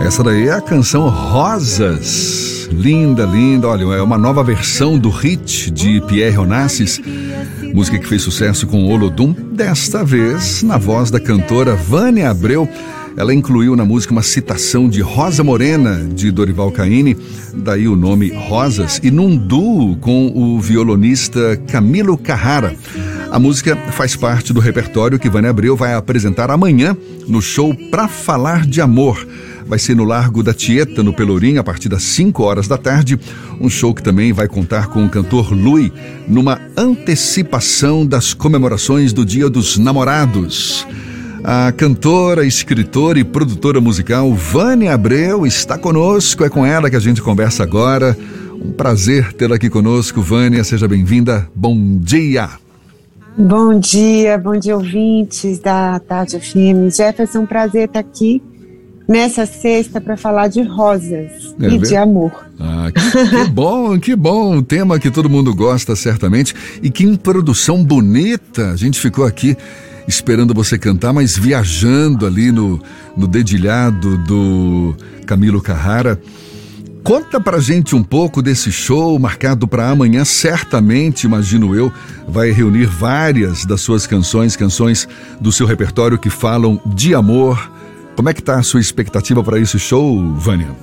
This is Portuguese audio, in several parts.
Essa daí é a canção Rosas. Linda, linda. Olha, é uma nova versão do hit de Pierre Onassis, música que fez sucesso com Olodum, desta vez na voz da cantora Vânia Abreu. Ela incluiu na música uma citação de Rosa Morena, de Dorival Caymmi, daí o nome Rosas, e num duo com o violonista Camilo Carrara. A música faz parte do repertório que Vânia Abreu vai apresentar amanhã no show Pra Falar de Amor vai ser no Largo da Tieta, no Pelourinho, a partir das 5 horas da tarde. Um show que também vai contar com o cantor Lui, numa antecipação das comemorações do Dia dos Namorados. A cantora, escritora e produtora musical Vânia Abreu está conosco, é com ela que a gente conversa agora. Um prazer tê-la aqui conosco, Vânia. Seja bem-vinda. Bom dia. Bom dia, bom dia, ouvintes da Tarde FM. Jefferson, um prazer estar aqui nessa sexta para falar de rosas é, e de amor. Ah, que, que bom, que bom. Um tema que todo mundo gosta, certamente. E que introdução bonita. A gente ficou aqui esperando você cantar, mas viajando ali no, no dedilhado do Camilo Carrara. Conta pra gente um pouco desse show marcado para amanhã. Certamente, imagino eu, vai reunir várias das suas canções, canções do seu repertório que falam de amor, como é que está a sua expectativa para esse show, Vânia?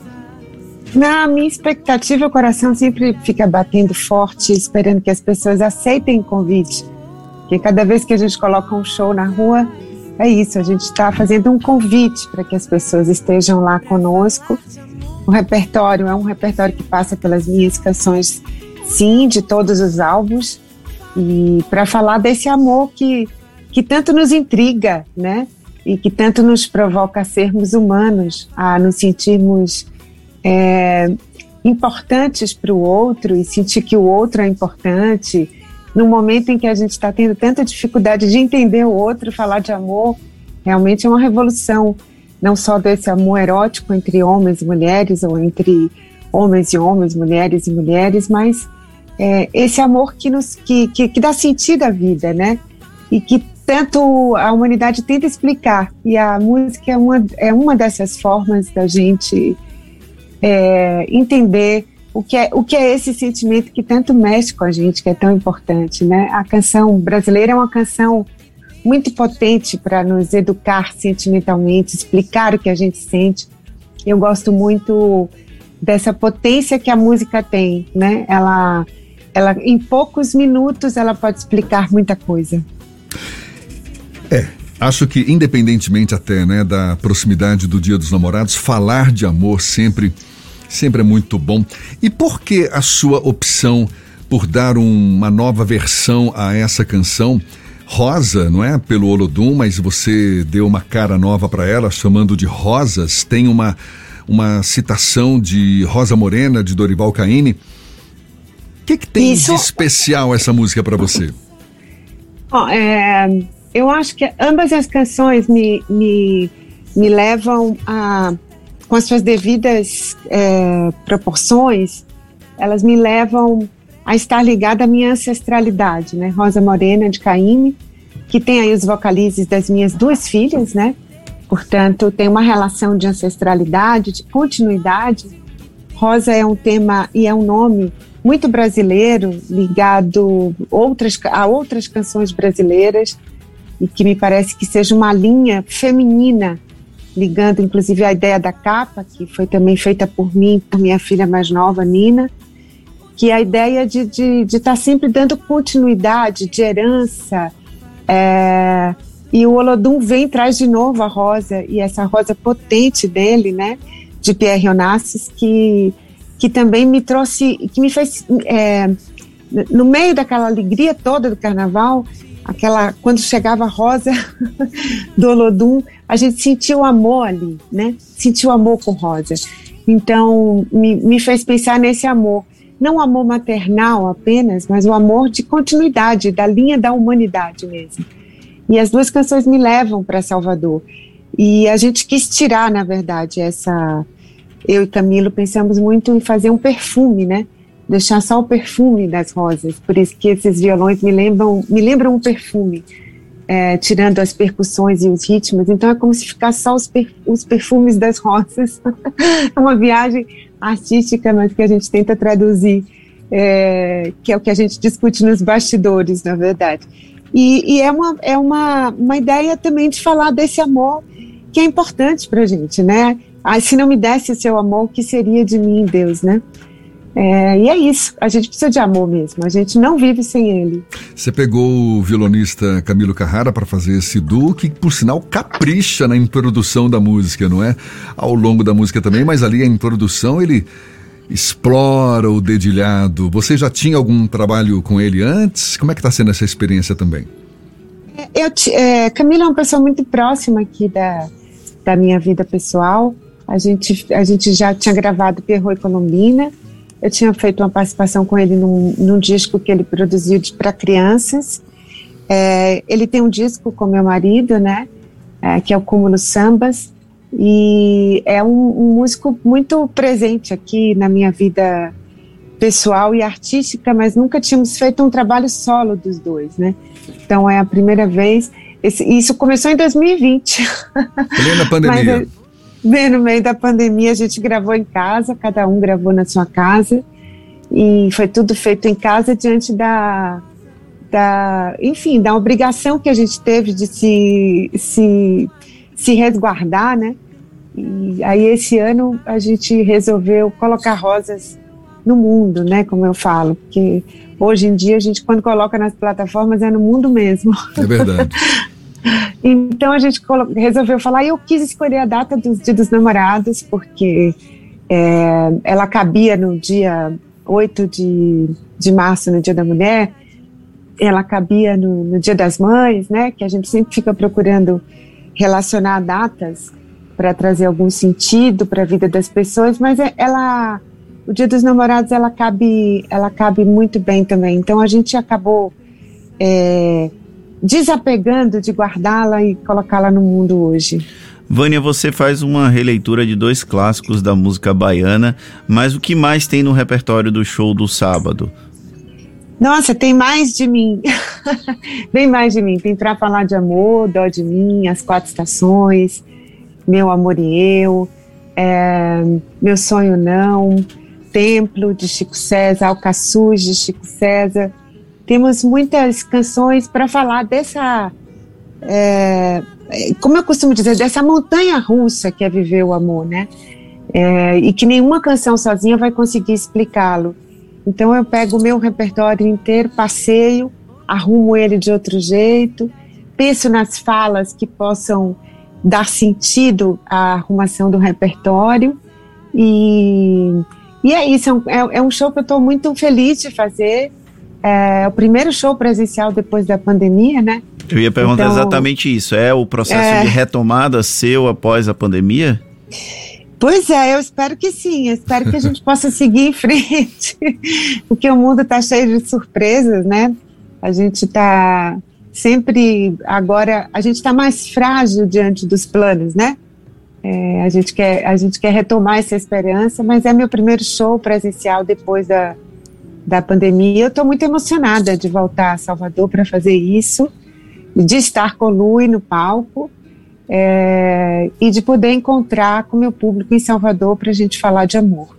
Na minha expectativa, o coração sempre fica batendo forte, esperando que as pessoas aceitem o convite. Porque cada vez que a gente coloca um show na rua, é isso, a gente está fazendo um convite para que as pessoas estejam lá conosco. O repertório é um repertório que passa pelas minhas canções, sim, de todos os álbuns, e para falar desse amor que, que tanto nos intriga, né? E que tanto nos provoca a sermos humanos, a nos sentirmos é, importantes para o outro e sentir que o outro é importante. No momento em que a gente está tendo tanta dificuldade de entender o outro, falar de amor, realmente é uma revolução, não só desse amor erótico entre homens e mulheres, ou entre homens e homens, mulheres e mulheres, mas é, esse amor que, nos, que, que, que dá sentido à vida, né? E que tanto a humanidade tenta explicar, e a música é uma, é uma dessas formas da gente é, entender o que, é, o que é esse sentimento que tanto mexe com a gente, que é tão importante, né? A canção brasileira é uma canção muito potente para nos educar sentimentalmente, explicar o que a gente sente. Eu gosto muito dessa potência que a música tem, né? Ela, ela em poucos minutos ela pode explicar muita coisa. É, acho que independentemente até, né, da proximidade do Dia dos Namorados, falar de amor sempre sempre é muito bom. E por que a sua opção por dar um, uma nova versão a essa canção? Rosa, não é? Pelo Olodum, mas você deu uma cara nova para ela, chamando de Rosas. Tem uma, uma citação de Rosa Morena, de Dorival Caymmi. O que, que tem Isso... de especial essa música para você? Oh, é, eu acho que ambas as canções me, me, me levam a, com as suas devidas é, proporções, elas me levam a estar ligada à minha ancestralidade, né? Rosa Morena de Caíme, que tem aí os vocalizes das minhas duas filhas, né? Portanto, tem uma relação de ancestralidade, de continuidade. Rosa é um tema e é um nome muito brasileiro, ligado outras, a outras canções brasileiras e que me parece que seja uma linha feminina, ligando inclusive a ideia da capa, que foi também feita por mim, por minha filha mais nova, Nina, que é a ideia de estar de, de tá sempre dando continuidade, de herança. É, e o Olodum vem traz de novo a rosa, e essa rosa potente dele, né, de Pierre Onassis, que, que também me trouxe, que me fez, é, no meio daquela alegria toda do carnaval, aquela quando chegava a rosa do Olodum, a gente sentiu amor ali, né? Sentiu amor com rosa. Então, me, me fez pensar nesse amor. Não o amor maternal apenas, mas o amor de continuidade, da linha da humanidade mesmo. E as duas canções me levam para Salvador. E a gente quis tirar, na verdade, essa. Eu e Camilo pensamos muito em fazer um perfume, né? Deixar só o perfume das rosas. Por isso que esses violões me lembram, me lembram um perfume. é, tirando as percussões e os ritmos. Então é como se ficasse só os, per, os perfumes das rosas. é uma viagem artística, mas que a gente tenta traduzir, é, que é o que a gente discute nos bastidores, na verdade. E, e, é, uma, é uma, uma ideia também de falar desse amor que é importante para a gente, né? Ah, se não me desse o seu amor, o que seria de mim, Deus, né? É, e é isso, a gente precisa de amor mesmo, a gente não vive sem ele. Você pegou o violonista Camilo Carrara para fazer esse duo, que por sinal capricha na introdução da música, não é? Ao longo da música também, mas ali a introdução ele explora o dedilhado. Você já tinha algum trabalho com ele antes? Como é que está sendo essa experiência também? É, eu, é, Camilo é uma pessoa muito próxima aqui da, da minha vida pessoal. A gente, a gente já tinha gravado Perro e Colombina, eu tinha feito uma participação com ele num, num disco que ele produziu para crianças. É, ele tem um disco com meu marido, né? É, que é o Cúmulo Sambas. E é um, um, músico muito presente aqui na minha vida pessoal e artística, mas nunca tínhamos feito um trabalho solo dos dois, né? Então é a primeira vez. Esse, isso começou em 2020. Plena pandemia. mas, Bem, no meio da pandemia, a gente gravou em casa, cada um gravou na sua casa, e foi tudo feito em casa diante da, da enfim, da obrigação que a gente teve de se, se, se resguardar, né? E aí esse ano a gente resolveu colocar rosas no mundo, né? Como eu falo, porque hoje em dia a gente quando coloca nas plataformas é no mundo mesmo. É verdade. Então a gente resolveu falar, e eu quis escolher a data dos Dia dos Namorados, porque é, ela cabia no dia 8 de, de março, no Dia da Mulher, ela cabia no, no Dia das Mães, né? Que a gente sempre fica procurando relacionar datas para trazer algum sentido para a vida das pessoas, mas é, ela, o Dia dos Namorados, ela cabe, ela cabe muito bem também. Então a gente acabou é, desapegando de guardá-la e colocá-la no mundo hoje. Vânia, você faz uma releitura de dois clássicos da música baiana, mas o que mais tem no repertório do show do sábado? Nossa, tem mais de mim. Bem mais de mim. Tem para falar de amor, dó de mim, as quatro estações, meu amor e eu, é, meu sonho não, templo de Chico César, Alcaçuz de Chico César temos muitas canções para falar dessa, é, como eu costumo dizer, dessa montanha russa que é viver o amor, né? É, e que nenhuma canção sozinha vai conseguir explicá-lo. Então eu pego o meu repertório inteiro, passeio, arrumo ele de outro jeito, penso nas falas que possam dar sentido à arrumação do repertório e, e é isso, é um, é, é um show que eu estou muito feliz de fazer é o primeiro show presencial depois da pandemia, né? Eu ia perguntar então, exatamente isso. É o processo é... de retomada seu após a pandemia? Pois é, eu espero que sim. Eu espero que a gente possa seguir em frente, porque o mundo está cheio de surpresas, né? A gente está sempre agora, a gente está mais frágil diante dos planos, né? É, a gente quer, a gente quer retomar essa esperança, mas é meu primeiro show presencial depois da, da pandemia. Eu estou muito emocionada de voltar a Salvador para fazer isso, de estar com o Lui no palco é, e de poder encontrar com o meu público em Salvador para a gente falar de amor.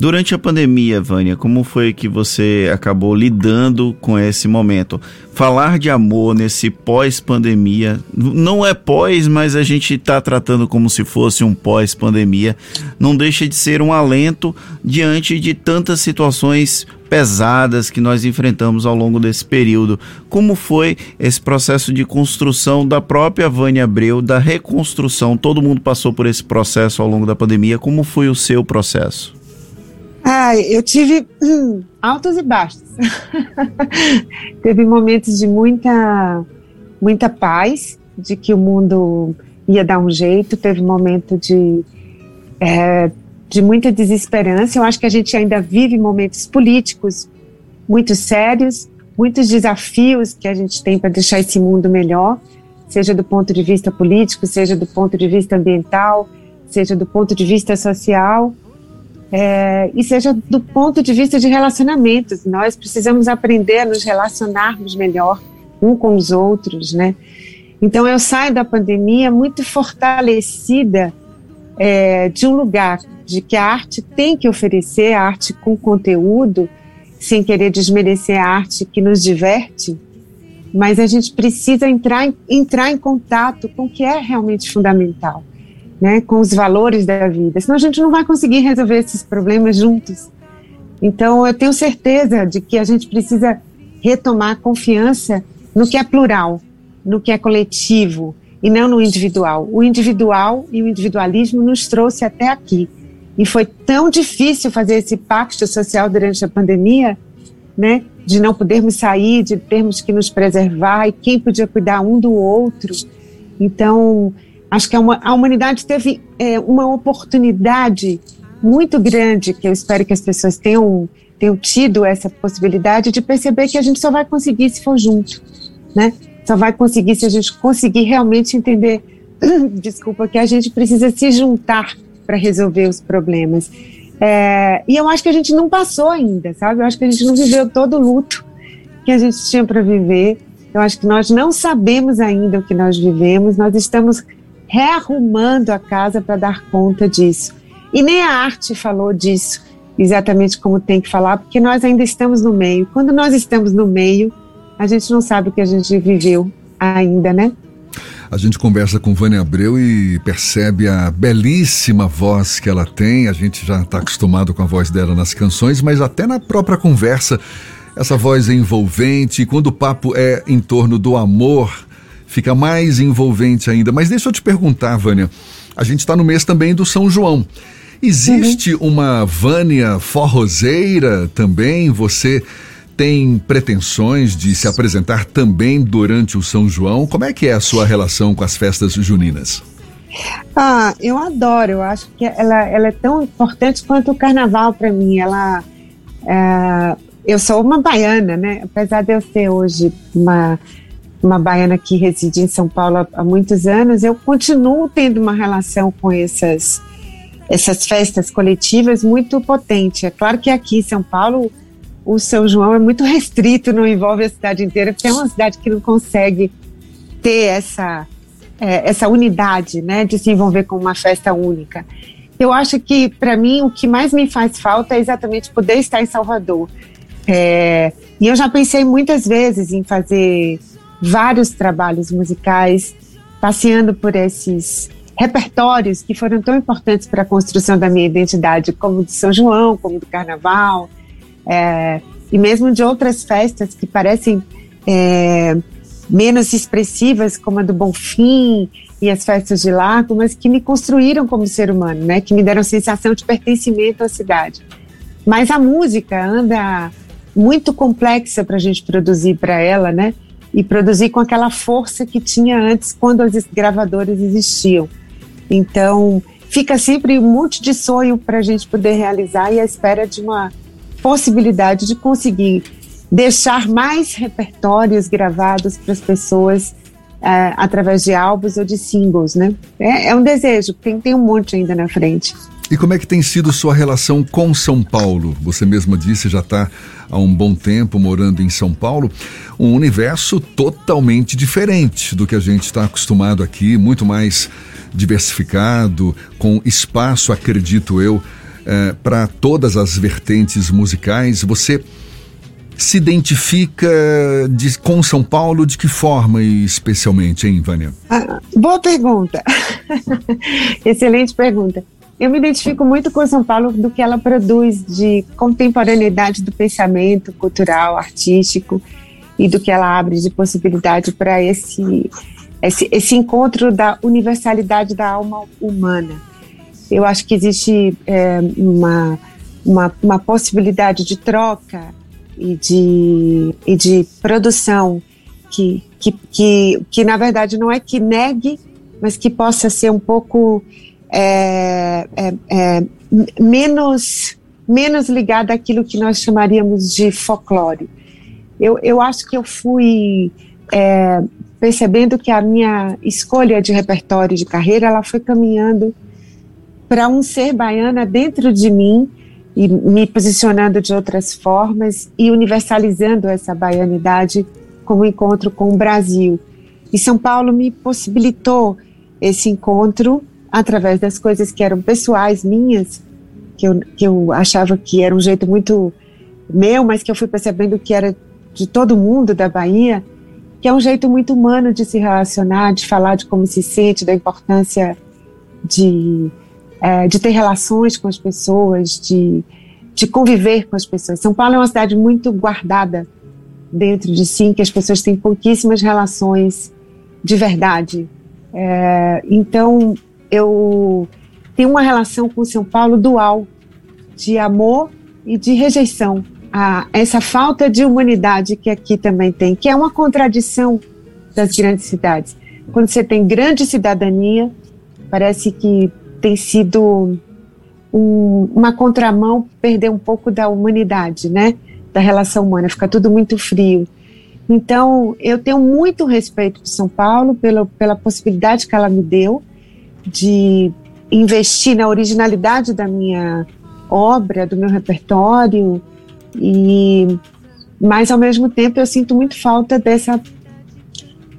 Durante a pandemia, Vânia, como foi que você acabou lidando com esse momento? Falar de amor nesse pós-pandemia, não é pós, mas a gente está tratando como se fosse um pós-pandemia, não deixa de ser um alento diante de tantas situações pesadas que nós enfrentamos ao longo desse período. Como foi esse processo de construção da própria Vânia Abreu, da reconstrução? Todo mundo passou por esse processo ao longo da pandemia. Como foi o seu processo? Ah, eu tive hum, altos e baixos. Teve momentos de muita, muita paz, de que o mundo ia dar um jeito. Teve momento de é, de muita desesperança. Eu acho que a gente ainda vive momentos políticos muito sérios, muitos desafios que a gente tem para deixar esse mundo melhor, seja do ponto de vista político, seja do ponto de vista ambiental, seja do ponto de vista social. É, e seja do ponto de vista de relacionamentos. Nós precisamos aprender a nos relacionarmos melhor um com os outros, né? Então eu saio da pandemia muito fortalecida é, de um lugar de que a arte tem que oferecer, a arte com conteúdo, sem querer desmerecer a arte que nos diverte, mas a gente precisa entrar, entrar em contato com o que é realmente fundamental, né, com os valores da vida, senão a gente não vai conseguir resolver esses problemas juntos. Então, eu tenho certeza de que a gente precisa retomar a confiança no que é plural, no que é coletivo e não no individual. O individual e o individualismo nos trouxe até aqui. E foi tão difícil fazer esse pacto social durante a pandemia, né? De não podermos sair, de termos que nos preservar e quem podia cuidar um do outro. Então, acho que a, humanidade teve é, uma oportunidade muito grande, que eu espero que as pessoas tenham, tenham tido essa possibilidade de perceber que a gente só vai conseguir se for junto, né? Só vai conseguir se a gente conseguir realmente entender, desculpa, que a gente precisa se juntar para resolver os problemas. É, e eu acho que a gente não passou ainda, sabe? Eu acho que a gente não viveu todo o luto que a gente tinha para viver. Eu acho que nós não sabemos ainda o que nós vivemos, nós estamos rearrumando a casa para dar conta disso. E nem a arte falou disso exatamente como tem que falar, porque nós ainda estamos no meio. Quando nós estamos no meio, a gente não sabe o que a gente viveu ainda, né? A gente conversa com Vânia Abreu e percebe a belíssima voz que ela tem. A gente já está acostumado com a voz dela nas canções, mas até na própria conversa, essa voz é envolvente. Quando o papo é em torno do amor, fica mais envolvente ainda. Mas deixa eu te perguntar, Vânia. A gente está no mês também do São João. Existe uhum. uma Vânia forrozeira também? Você tem pretensões de se apresentar também durante o São João? Como é que é a sua relação com as festas juninas? Ah, eu adoro. Eu acho que ela, ela é tão importante quanto o Carnaval para mim. Ela, é, eu sou uma baiana, né? Apesar de eu ser hoje uma uma baiana que reside em São Paulo há muitos anos, eu continuo tendo uma relação com essas essas festas coletivas muito potente. É claro que aqui em São Paulo o São João é muito restrito, não envolve a cidade inteira, porque é uma cidade que não consegue ter essa, é, essa unidade, né, de se envolver com uma festa única. Eu acho que, para mim, o que mais me faz falta é exatamente poder estar em Salvador. É, e eu já pensei muitas vezes em fazer vários trabalhos musicais, passeando por esses repertórios que foram tão importantes para a construção da minha identidade, como do São João, como do Carnaval, é, e mesmo de outras festas que parecem é, menos expressivas, como a do Bonfim e as festas de Largo, mas que me construíram como ser humano, né? Que me deram sensação de pertencimento à cidade. Mas a música anda muito complexa para a gente produzir para ela, né? E produzir com aquela força que tinha antes, quando os gravadores existiam. Então, fica sempre um monte de sonho para a gente poder realizar e à espera de uma possibilidade de conseguir deixar mais repertórios gravados para as pessoas é, através de álbuns ou de singles, né? É, é um desejo, tem, tem um monte ainda na frente. E como é que tem sido sua relação com São Paulo? Você mesma disse, já está há um bom tempo morando em São Paulo. Um universo totalmente diferente do que a gente está acostumado aqui, muito mais diversificado, com espaço, acredito eu, é, para todas as vertentes musicais. Você se identifica de, com São Paulo de que forma especialmente, hein, Vânia? Ah, boa pergunta. Excelente pergunta. Eu me identifico muito com São Paulo do que ela produz de contemporaneidade do pensamento cultural, artístico e do que ela abre de possibilidade para esse, esse, esse encontro da universalidade da alma humana. Eu acho que existe é, uma, uma, uma, possibilidade de troca e de, e de produção que, que, que, que, na verdade, não é que negue, mas que possa ser um pouco é, é, é menos, menos ligada àquilo que nós chamaríamos de folclore. Eu, eu acho que eu fui é, percebendo que a minha escolha de repertório de carreira ela foi caminhando para um ser baiana dentro de mim e me posicionando de outras formas e universalizando essa baianidade como encontro com o Brasil. E São Paulo me possibilitou esse encontro através das coisas que eram pessoais minhas, que eu, que eu achava que era um jeito muito meu, mas que eu fui percebendo que era de todo mundo da Bahia, que é um jeito muito humano de se relacionar, de falar de como se sente, da importância de, é, de ter relações com as pessoas, de, de conviver com as pessoas. São Paulo é uma cidade muito guardada dentro de si, que as pessoas têm pouquíssimas relações de verdade. É, então, eu tenho uma relação com São Paulo dual, de amor e de rejeição. A, essa falta de humanidade que aqui também tem, que é uma contradição das grandes cidades. Quando você tem grande cidadania, parece que tem sido um, uma contramão perder um pouco da humanidade, né? Da relação humana, fica tudo muito frio. Então, eu tenho muito respeito por São Paulo pela, pela possibilidade que ela me deu de investir na originalidade da minha obra, do meu repertório, e mas ao mesmo tempo eu sinto muito falta dessa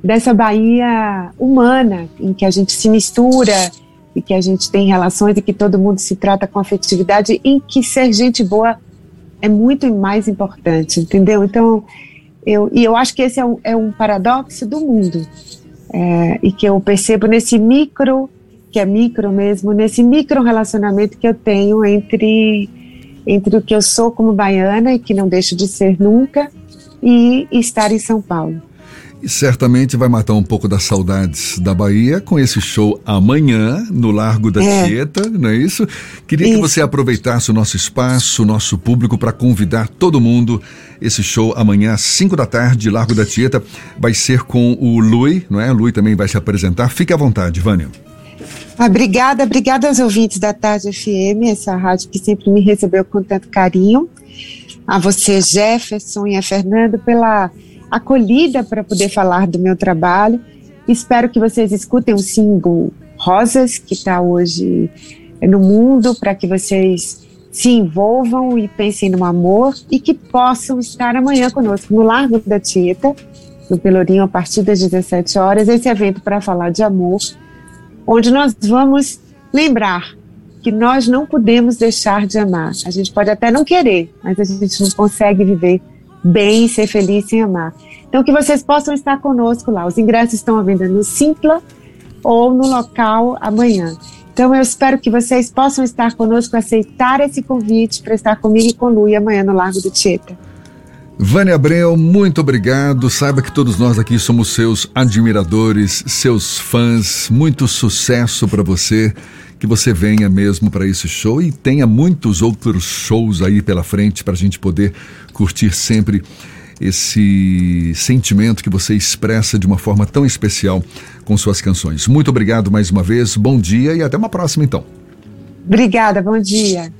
dessa Bahia humana em que a gente se mistura e que a gente tem relações e que todo mundo se trata com afetividade, em que ser gente boa é muito mais importante, entendeu? Então, eu, e eu acho que esse é um, é um paradoxo do mundo, é, e que eu percebo nesse micro, que é micro mesmo, nesse micro relacionamento que eu tenho entre, entre o que eu sou como baiana e que não deixo de ser nunca, e estar em São Paulo. E certamente vai matar um pouco das saudades da Bahia com esse show amanhã no Largo da é. Tieta, não é isso? Queria isso. que você aproveitasse o nosso espaço, o nosso público para convidar todo mundo. Esse show amanhã às 5 da tarde, Largo da Tieta, vai ser com o Lui, não é? O Lui também vai se apresentar. Fique à vontade, Vânia. Ah, obrigada, obrigada aos ouvintes da Tarde FM, essa rádio que sempre me recebeu com tanto carinho. A você, Jefferson e a Fernando, pela acolhida para poder falar do meu trabalho. Espero que vocês escutem o single Rosas, que está hoje no mundo, para que vocês se envolvam e pensem no amor e que possam estar amanhã conosco no Largo da Tieta, no Pelourinho, a partir das 17 horas, esse evento para falar de amor, onde nós vamos lembrar que nós não podemos deixar de amar. A gente pode até não querer, mas a gente não consegue viver bem, ser feliz sem amar. Então, que vocês possam estar conosco lá. Os ingressos estão à venda no Simpla ou no local amanhã. Então, eu espero que vocês possam estar conosco, aceitar esse convite para estar comigo e com Lui amanhã no Largo do Tietê. Vânia Abreu, muito obrigado. Saiba que todos nós aqui somos seus admiradores, seus fãs. Muito sucesso para você. Que você venha mesmo para esse show e tenha muitos outros shows aí pela frente para a gente poder curtir sempre esse sentimento que você expressa de uma forma tão especial com suas canções. Muito obrigado mais uma vez, bom dia e até uma próxima então. Obrigada, bom dia.